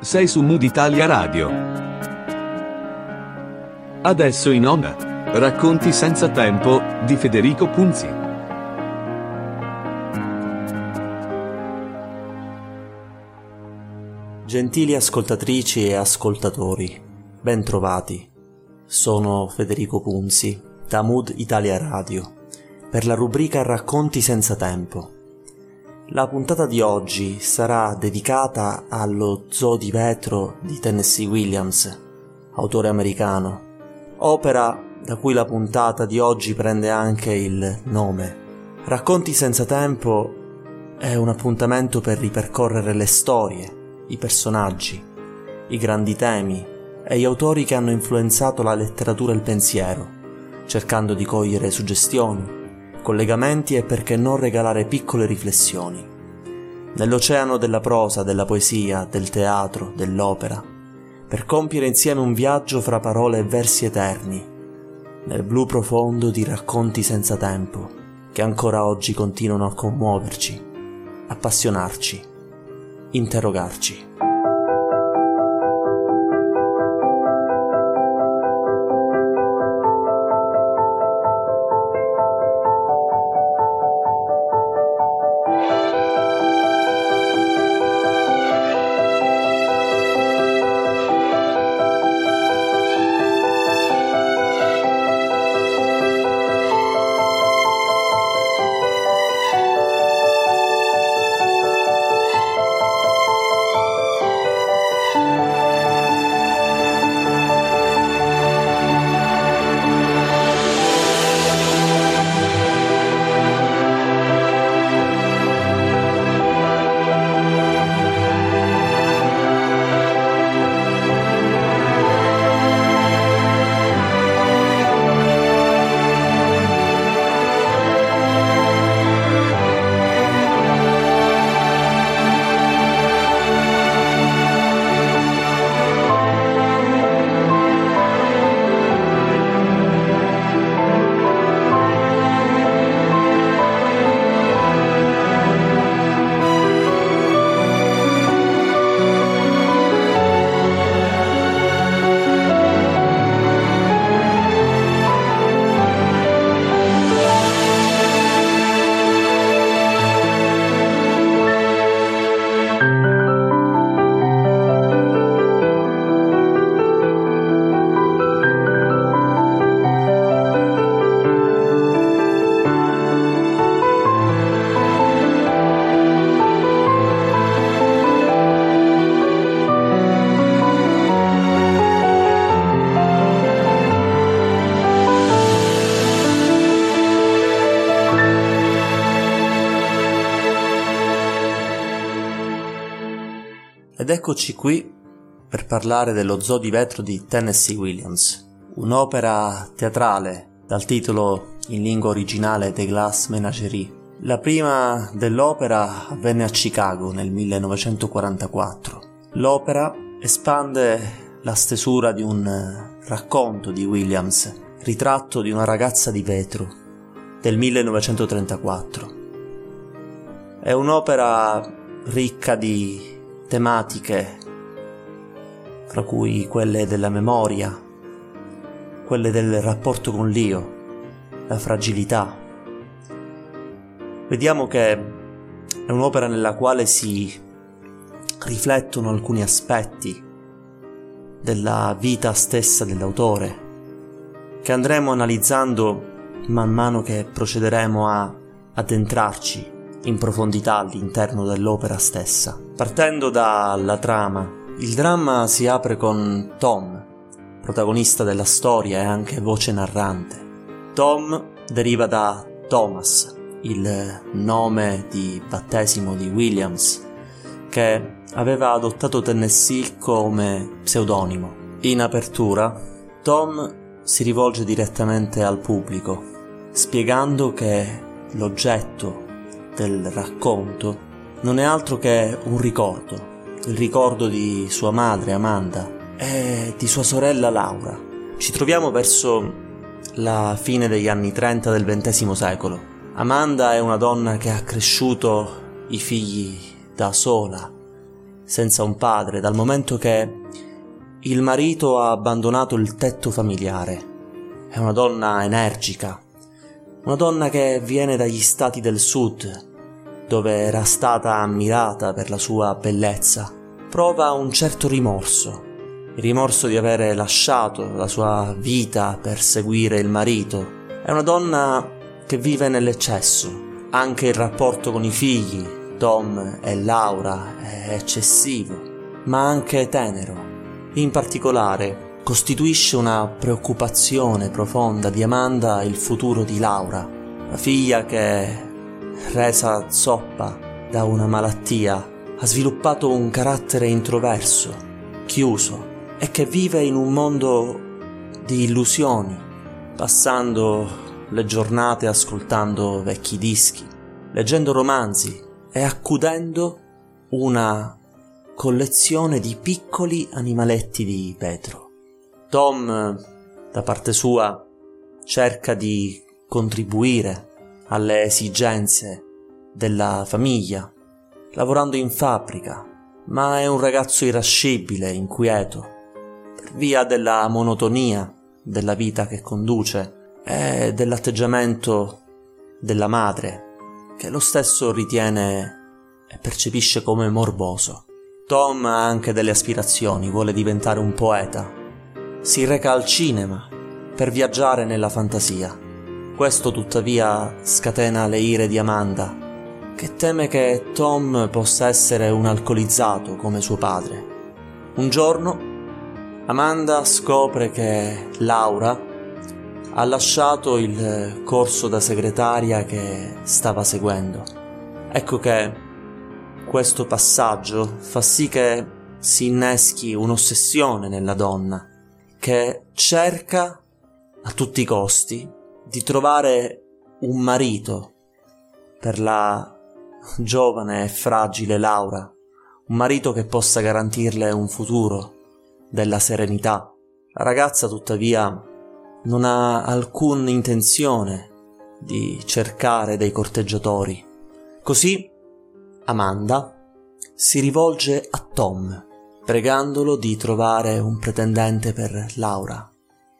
Sei su Mood Italia Radio. Adesso in onda. Racconti senza tempo di Federico Punzi. Gentili ascoltatrici e ascoltatori, ben trovati. Sono Federico Punzi, da Mood Italia Radio, per la rubrica Racconti senza tempo. La puntata di oggi sarà dedicata allo Zoo di vetro di Tennessee Williams, autore americano, opera da cui la puntata di oggi prende anche il nome. Racconti senza tempo è un appuntamento per ripercorrere le storie, i personaggi, i grandi temi e gli autori che hanno influenzato la letteratura e il pensiero, cercando di cogliere suggestioni, collegamenti e perché non regalare piccole riflessioni. Nell'oceano della prosa, della poesia, del teatro, dell'opera, per compiere insieme un viaggio fra parole e versi eterni, nel blu profondo di racconti senza tempo, che ancora oggi continuano a commuoverci, appassionarci, interrogarci. Ed eccoci qui per parlare dello Zoo di vetro di Tennessee Williams, un'opera teatrale dal titolo in lingua originale The Glass Menagerie. La prima dell'opera avvenne a Chicago nel 1944. L'opera espande la stesura di un racconto di Williams, ritratto di una ragazza di vetro, del 1934. È un'opera ricca di tematiche, fra cui quelle della memoria, quelle del rapporto con l'io, la fragilità. Vediamo che è un'opera nella quale si riflettono alcuni aspetti della vita stessa dell'autore, che andremo analizzando man mano che procederemo a addentrarci in profondità all'interno dell'opera stessa. Partendo dalla trama, il dramma si apre con Tom, protagonista della storia e anche voce narrante. Tom deriva da Thomas, il nome di battesimo di Williams, che aveva adottato Tennessee come pseudonimo. In apertura, Tom si rivolge direttamente al pubblico, spiegando che l'oggetto del racconto non è altro che un ricordo, il ricordo di sua madre Amanda e di sua sorella Laura. Ci troviamo verso la fine degli anni 30 del XX secolo. Amanda è una donna che ha cresciuto i figli da sola, senza un padre dal momento che il marito ha abbandonato il tetto familiare. È una donna energica, una donna che viene dagli stati del sud, dove era stata ammirata per la sua bellezza. Prova un certo rimorso, il rimorso di avere lasciato la sua vita per seguire il marito. È una donna che vive nell'eccesso. Anche il rapporto con i figli, Tom e Laura, è eccessivo, ma anche tenero. In particolare, costituisce una preoccupazione profonda di Amanda il futuro di Laura, la figlia che, resa zoppa da una malattia, ha sviluppato un carattere introverso, chiuso e che vive in un mondo di illusioni, passando le giornate ascoltando vecchi dischi, leggendo romanzi e accudendo una collezione di piccoli animaletti di vetro. Tom, da parte sua, cerca di contribuire alle esigenze della famiglia, lavorando in fabbrica, ma è un ragazzo irascibile, inquieto, per via della monotonia della vita che conduce e dell'atteggiamento della madre, che lo stesso ritiene e percepisce come morboso. Tom ha anche delle aspirazioni, vuole diventare un poeta. Si reca al cinema per viaggiare nella fantasia. Questo tuttavia scatena le ire di Amanda, che teme che Tom possa essere un alcolizzato come suo padre. Un giorno Amanda scopre che Laura ha lasciato il corso da segretaria che stava seguendo. Ecco che questo passaggio fa sì che si inneschi un'ossessione nella donna, che cerca a tutti i costi di trovare un marito per la giovane e fragile Laura, un marito che possa garantirle un futuro, della serenità. La ragazza tuttavia non ha alcuna intenzione di cercare dei corteggiatori. Così Amanda si rivolge a Tom, pregandolo di trovare un pretendente per Laura.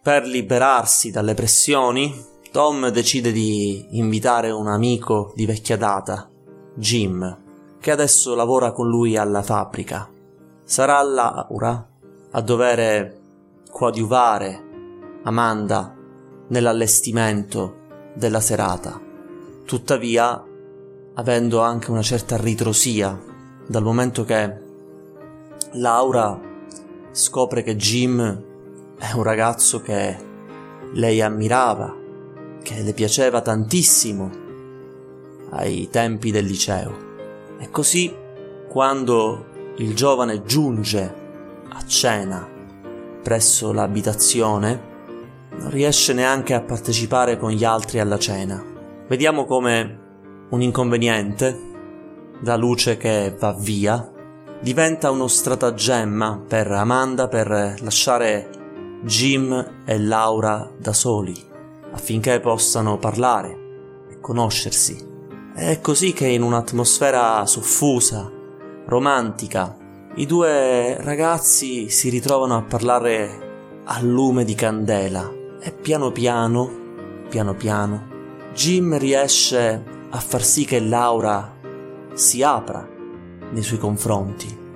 Per liberarsi dalle pressioni, Tom decide di invitare un amico di vecchia data, Jim, che adesso lavora con lui alla fabbrica. Sarà Laura a dover coadiuvare Amanda nell'allestimento della serata. Tuttavia, avendo anche una certa ritrosia, dal momento che Laura scopre che Jim è un ragazzo che lei ammirava, che le piaceva tantissimo ai tempi del liceo. E così, quando il giovane giunge a cena presso l'abitazione, non riesce neanche a partecipare con gli altri alla cena. Vediamo come un inconveniente, la luce che va via, diventa uno stratagemma per Amanda per lasciare Jim e Laura da soli, affinché possano parlare e conoscersi. È così che in un'atmosfera soffusa, romantica, i due ragazzi si ritrovano a parlare al lume di candela e piano piano, piano piano, Jim riesce a far sì che Laura si apra nei suoi confronti.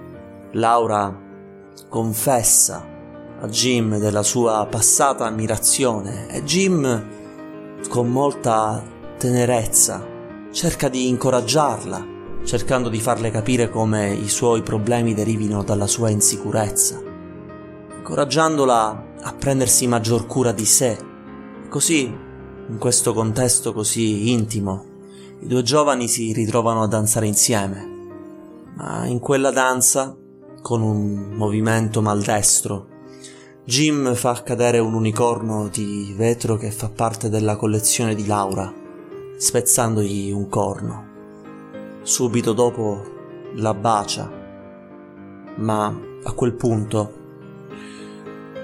Laura confessa a Jim della sua passata ammirazione e Jim, con molta tenerezza, cerca di incoraggiarla, cercando di farle capire come i suoi problemi derivino dalla sua insicurezza, incoraggiandola a prendersi maggior cura di sé. Così, in questo contesto così intimo, i due giovani si ritrovano a danzare insieme. Ma in quella danza, con un movimento maldestro, Jim fa cadere un unicorno di vetro che fa parte della collezione di Laura, spezzandogli un corno. Subito dopo la bacia, ma a quel punto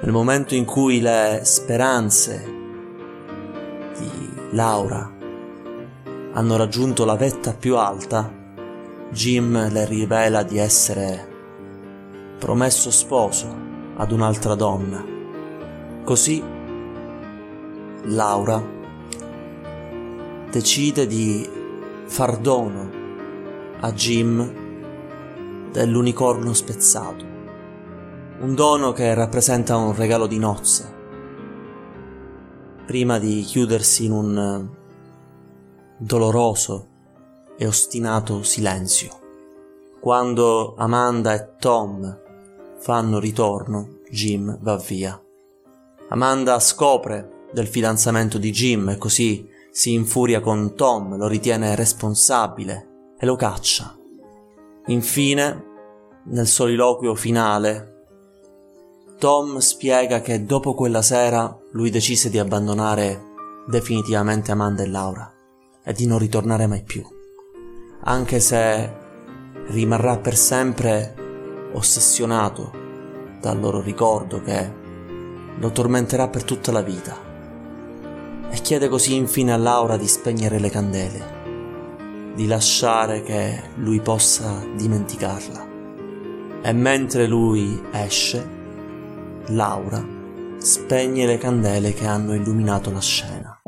nel momento in cui le speranze di Laura hanno raggiunto la vetta più alta, Jim le rivela di essere promesso sposo ad un'altra donna. Così Laura decide di far dono a Jim dell'unicorno spezzato, un dono che rappresenta un regalo di nozze, prima di chiudersi in un doloroso e ostinato silenzio. Quando Amanda e Tom fanno ritorno, Jim va via. Amanda scopre del fidanzamento di Jim e così si infuria con Tom, lo ritiene responsabile e lo caccia. Infine, nel soliloquio finale, Tom spiega che dopo quella sera lui decise di abbandonare definitivamente Amanda e Laura e di non ritornare mai più, anche se rimarrà per sempre ossessionato dal loro ricordo che lo tormenterà per tutta la vita. E chiede così infine a Laura di spegnere le candele, di lasciare che lui possa dimenticarla. E mentre lui esce, Laura spegne le candele che hanno illuminato la scena.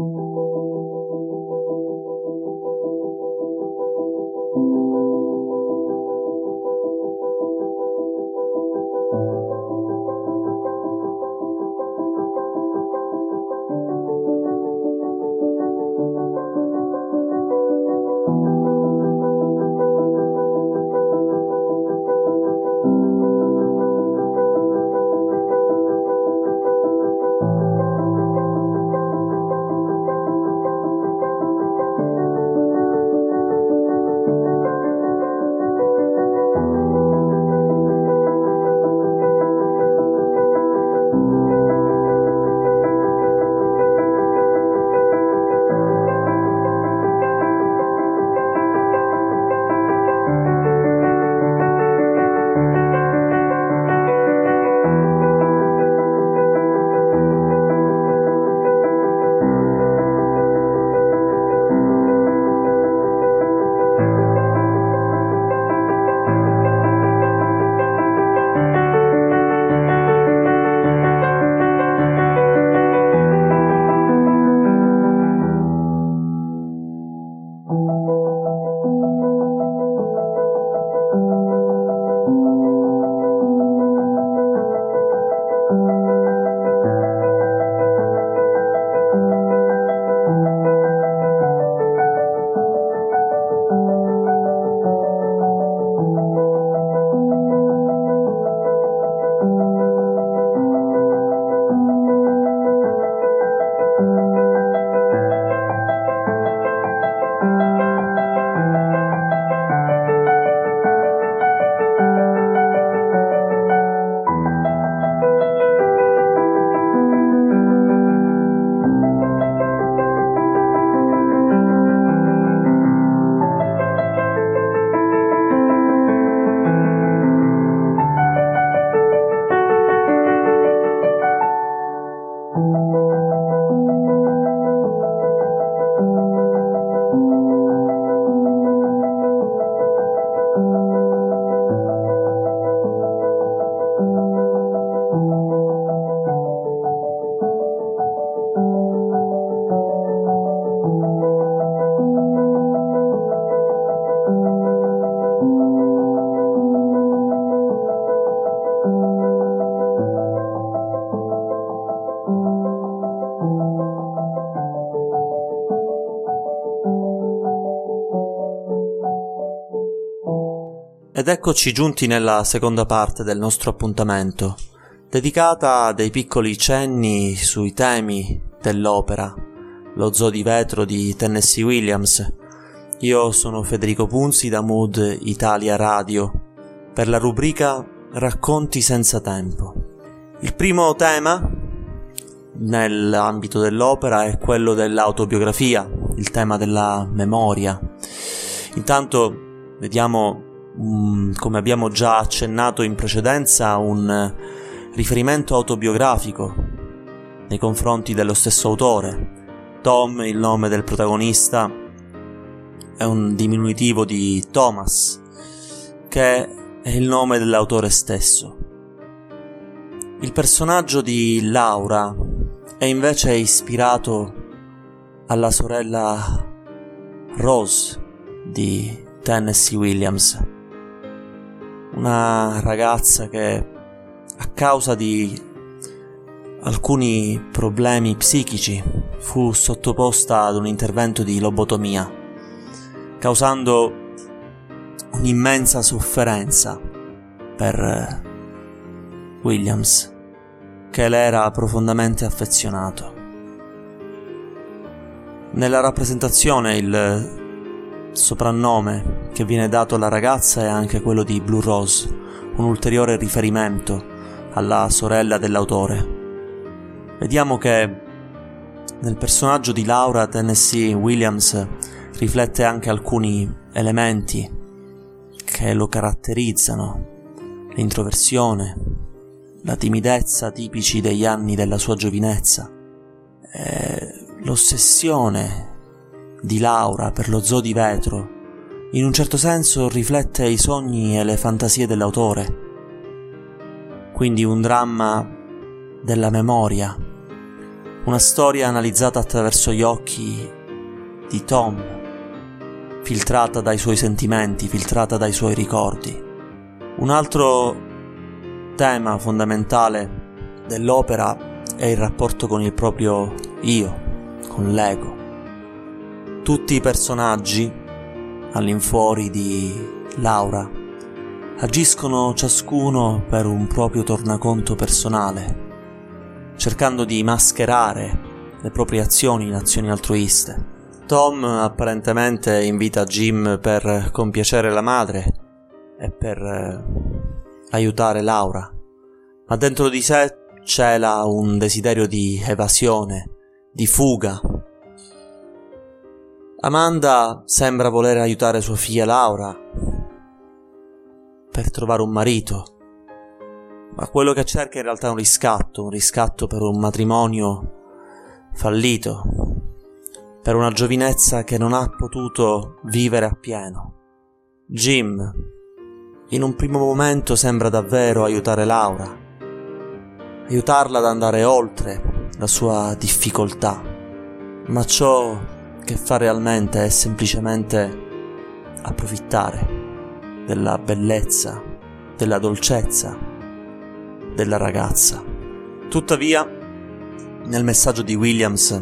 Ed eccoci giunti nella seconda parte del nostro appuntamento, dedicata a dei piccoli cenni sui temi dell'opera, lo zoo di vetro di Tennessee Williams. Io sono Federico Punzi da Mood Italia Radio per la rubrica Racconti senza tempo. Il primo tema nell'ambito dell'opera è quello dell'autobiografia, il tema della memoria. Intanto vediamo Come abbiamo già accennato in precedenza, un riferimento autobiografico nei confronti dello stesso autore. Tom, il nome del protagonista, è un diminutivo di Thomas, che è il nome dell'autore stesso. Il personaggio di Laura è invece ispirato alla sorella Rose di Tennessee Williams, una ragazza che a causa di alcuni problemi psichici fu sottoposta ad un intervento di lobotomia, causando un'immensa sofferenza per Williams, che le era profondamente affezionato. Nella rappresentazione il soprannome che viene dato alla ragazza è anche quello di Blue Rose, un ulteriore riferimento alla sorella dell'autore. Vediamo che nel personaggio di Laura Tennessee Williams riflette anche alcuni elementi che lo caratterizzano, l'introversione, la timidezza tipici degli anni della sua giovinezza, l'ossessione di Laura per lo zoo di vetro, in un certo senso riflette i sogni e le fantasie dell'autore. Quindi un dramma della memoria, una storia analizzata attraverso gli occhi di Tom, filtrata dai suoi sentimenti, filtrata dai suoi ricordi. Un altro tema fondamentale dell'opera è il rapporto con il proprio io, con l'ego tutti i personaggi, all'infuori di Laura, agiscono ciascuno per un proprio tornaconto personale, cercando di mascherare le proprie azioni in azioni altruiste. Tom apparentemente invita Jim per compiacere la madre e per eh, aiutare Laura, ma dentro di sé cela un desiderio di evasione, di fuga, Amanda sembra voler aiutare sua figlia Laura per trovare un marito, ma quello che cerca in realtà è un riscatto, un riscatto per un matrimonio fallito, per una giovinezza che non ha potuto vivere appieno. Jim, in un primo momento, sembra davvero aiutare Laura, aiutarla ad andare oltre la sua difficoltà, ma ciò che fa realmente è semplicemente approfittare della bellezza, della dolcezza della ragazza. Tuttavia, nel messaggio di Williams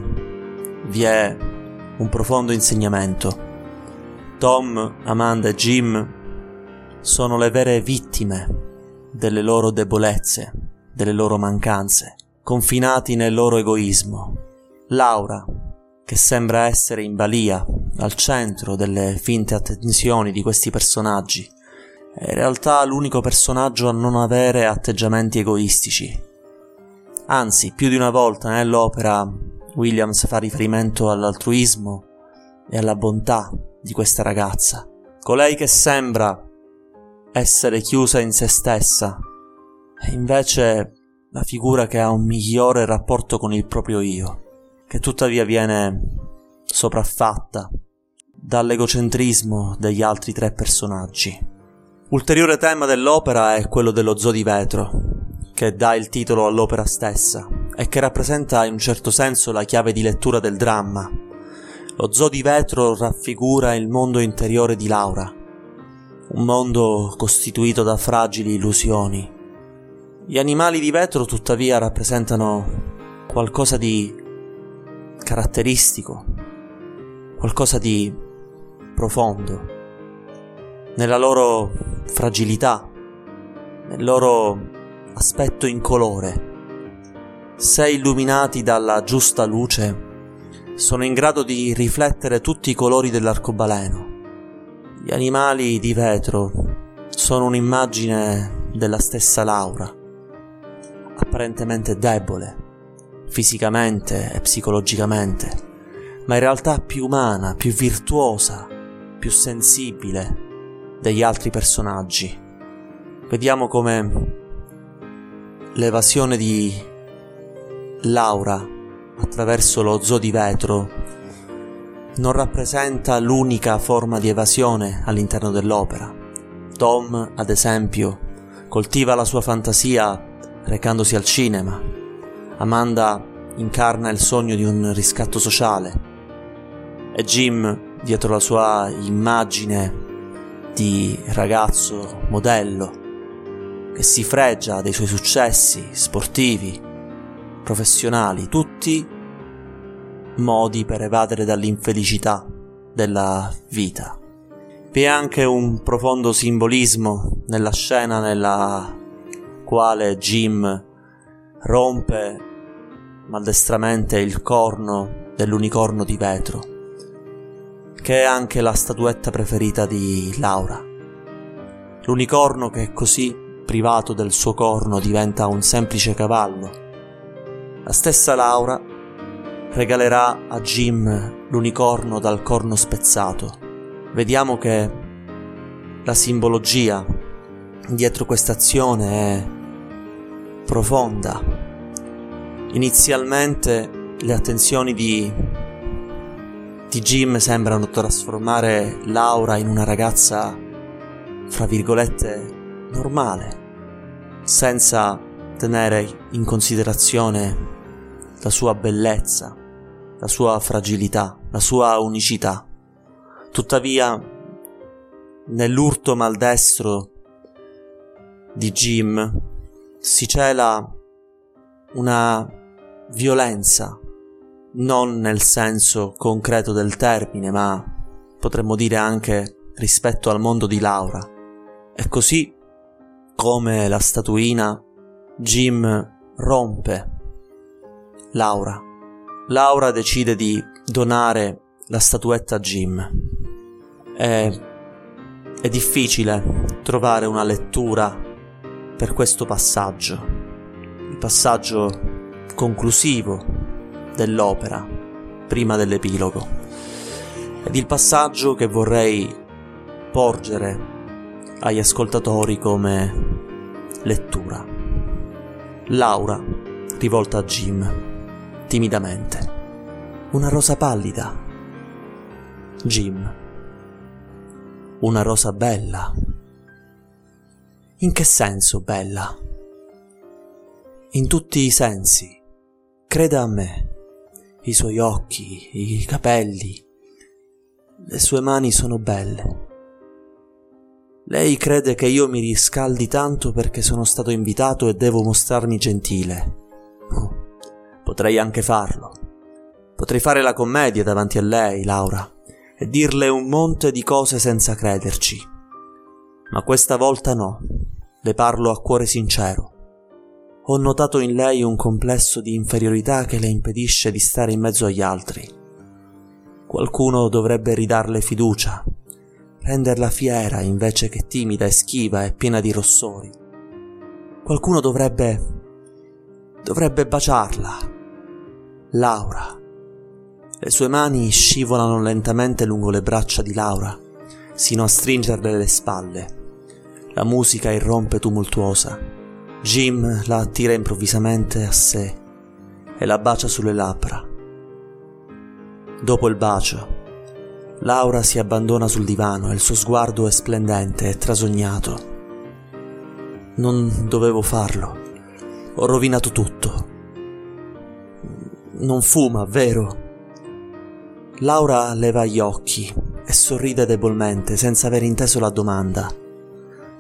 vi è un profondo insegnamento. Tom, Amanda e Jim sono le vere vittime delle loro debolezze, delle loro mancanze, confinati nel loro egoismo. Laura, che sembra essere in balia, al centro delle finte attenzioni di questi personaggi. È in realtà l'unico personaggio a non avere atteggiamenti egoistici. Anzi, più di una volta nell'opera Williams fa riferimento all'altruismo e alla bontà di questa ragazza. Colei che sembra essere chiusa in se stessa è invece la figura che ha un migliore rapporto con il proprio io che tuttavia viene sopraffatta dall'egocentrismo degli altri tre personaggi. Ulteriore tema dell'opera è quello dello zoo di vetro, che dà il titolo all'opera stessa e che rappresenta in un certo senso la chiave di lettura del dramma. Lo zoo di vetro raffigura il mondo interiore di Laura, un mondo costituito da fragili illusioni. Gli animali di vetro tuttavia rappresentano qualcosa di caratteristico, qualcosa di profondo, nella loro fragilità, nel loro aspetto incolore. Se illuminati dalla giusta luce, sono in grado di riflettere tutti i colori dell'arcobaleno. Gli animali di vetro sono un'immagine della stessa Laura, apparentemente debole, fisicamente e psicologicamente, ma in realtà più umana, più virtuosa, più sensibile degli altri personaggi. Vediamo come l'evasione di Laura attraverso lo zoo di vetro non rappresenta l'unica forma di evasione all'interno dell'opera. Tom, ad esempio, coltiva la sua fantasia recandosi al cinema. Amanda incarna il sogno di un riscatto sociale. E Jim, dietro la sua immagine di ragazzo modello, che si fregia dei suoi successi sportivi, professionali, tutti modi per evadere dall'infelicità della vita. Vi è anche un profondo simbolismo nella scena nella quale Jim rompe maldestramente il corno dell'unicorno di vetro, che è anche la statuetta preferita di Laura. L'unicorno che così privato del suo corno diventa un semplice cavallo. La stessa Laura regalerà a Jim l'unicorno dal corno spezzato. Vediamo che la simbologia dietro questa azione è profonda. Inizialmente le attenzioni di, di Jim sembrano trasformare Laura in una ragazza, fra virgolette, normale, senza tenere in considerazione la sua bellezza, la sua fragilità, la sua unicità. Tuttavia, nell'urto maldestro di Jim si cela una violenza, non nel senso concreto del termine, ma potremmo dire anche rispetto al mondo di Laura. E così come la statuina, Jim rompe Laura. Laura decide di donare la statuetta a Jim. È, è difficile trovare una lettura per questo passaggio, il passaggio conclusivo dell'opera, prima dell'epilogo, ed il passaggio che vorrei porgere agli ascoltatori come lettura. Laura, rivolta a Jim, timidamente. Una rosa pallida. Jim. Una rosa bella. In che senso bella? In tutti i sensi. Creda a me. I suoi occhi, i capelli, le sue mani sono belle. Lei crede che io mi riscaldi tanto perché sono stato invitato e devo mostrarmi gentile. Oh, potrei anche farlo. Potrei fare la commedia davanti a lei, Laura, e dirle un monte di cose senza crederci. Ma questa volta no le parlo a cuore sincero. Ho notato in lei un complesso di inferiorità che le impedisce di stare in mezzo agli altri. Qualcuno dovrebbe ridarle fiducia, renderla fiera invece che timida e schiva e piena di rossori. Qualcuno dovrebbe... dovrebbe baciarla. Laura. Le sue mani scivolano lentamente lungo le braccia di Laura, sino a stringerle le spalle la musica irrompe tumultuosa. Jim la attira improvvisamente a sé e la bacia sulle labbra. Dopo il bacio, Laura si abbandona sul divano e il suo sguardo è splendente e trasognato. Non dovevo farlo. Ho rovinato tutto. Non fuma, vero? Laura leva gli occhi e sorride debolmente senza aver inteso la domanda.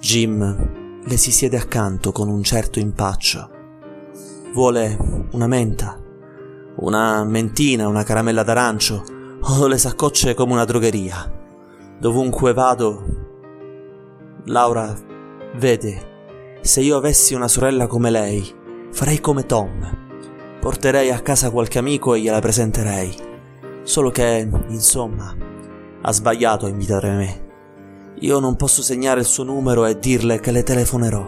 Jim le si siede accanto con un certo impaccio. Vuole una menta, una mentina, una caramella d'arancio o le saccocce come una drogheria. Dovunque vado, Laura vede, se io avessi una sorella come lei, farei come Tom. Porterei a casa qualche amico e gliela presenterei. Solo che, insomma, ha sbagliato a invitare me. Io non posso segnare il suo numero e dirle che le telefonerò.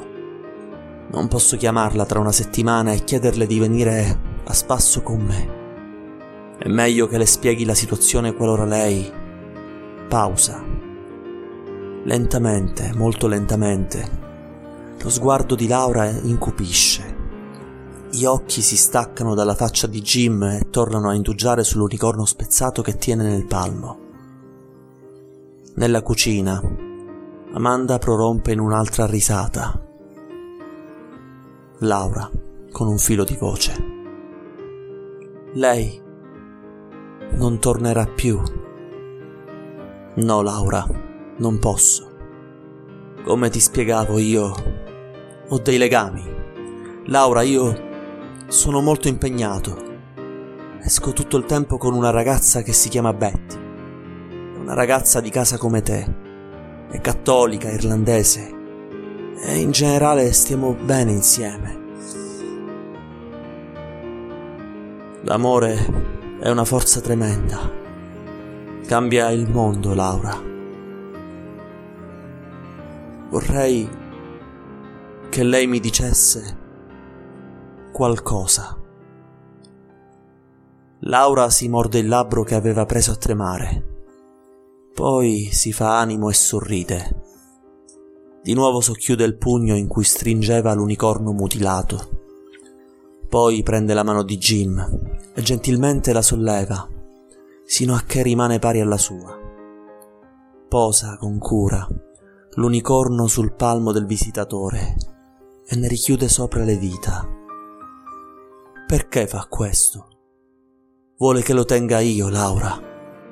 Non posso chiamarla tra una settimana e chiederle di venire a spasso con me. È meglio che le spieghi la situazione qualora lei... Pausa. Lentamente, molto lentamente, lo sguardo di Laura incupisce. Gli occhi si staccano dalla faccia di Jim e tornano a indugiare sull'unicorno spezzato che tiene nel palmo. Nella cucina, Amanda prorompe in un'altra risata. Laura, con un filo di voce. Lei non tornerà più. No, Laura, non posso. Come ti spiegavo io, ho dei legami. Laura, io sono molto impegnato. Esco tutto il tempo con una ragazza che si chiama Betty. Una ragazza di casa come te è cattolica, irlandese e in generale stiamo bene insieme. L'amore è una forza tremenda. Cambia il mondo, Laura. Vorrei che lei mi dicesse qualcosa. Laura si morde il labbro che aveva preso a tremare. Poi si fa animo e sorride. Di nuovo socchiude il pugno in cui stringeva l'unicorno mutilato. Poi prende la mano di Jim e gentilmente la solleva, sino a che rimane pari alla sua. Posa con cura l'unicorno sul palmo del visitatore e ne richiude sopra le dita. Perché fa questo? Vuole che lo tenga io, Laura.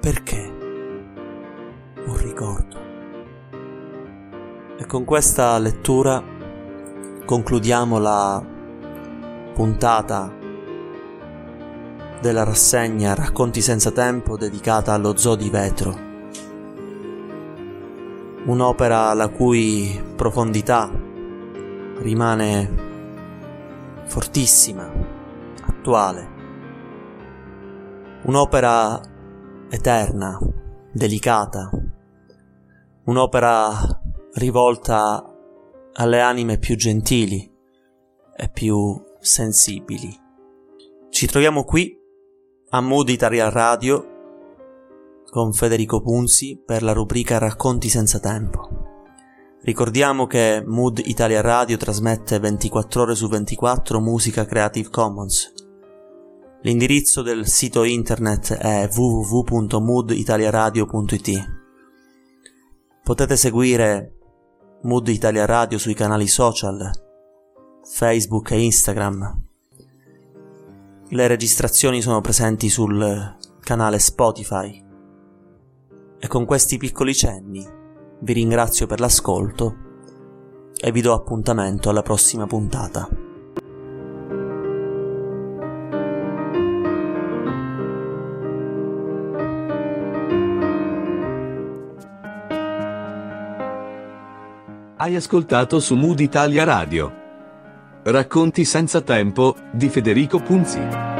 Perché? Un ricordo. E con questa lettura concludiamo la puntata della rassegna Racconti senza tempo dedicata allo zoo di vetro. Un'opera la cui profondità rimane fortissima, attuale. Un'opera eterna, delicata, un'opera rivolta alle anime più gentili e più sensibili. Ci troviamo qui a Mood Italia Radio con Federico Punzi per la rubrica Racconti senza tempo. Ricordiamo che Mood Italia Radio trasmette 24 ore su 24 musica Creative Commons. L'indirizzo del sito internet è www.mooditaliaradio.it. Potete seguire Mood Italia Radio sui canali social, Facebook e Instagram. Le registrazioni sono presenti sul canale Spotify. E con questi piccoli cenni vi ringrazio per l'ascolto e vi do appuntamento alla prossima puntata. Hai ascoltato su Mood Italia Radio. Racconti senza tempo di Federico Punzi.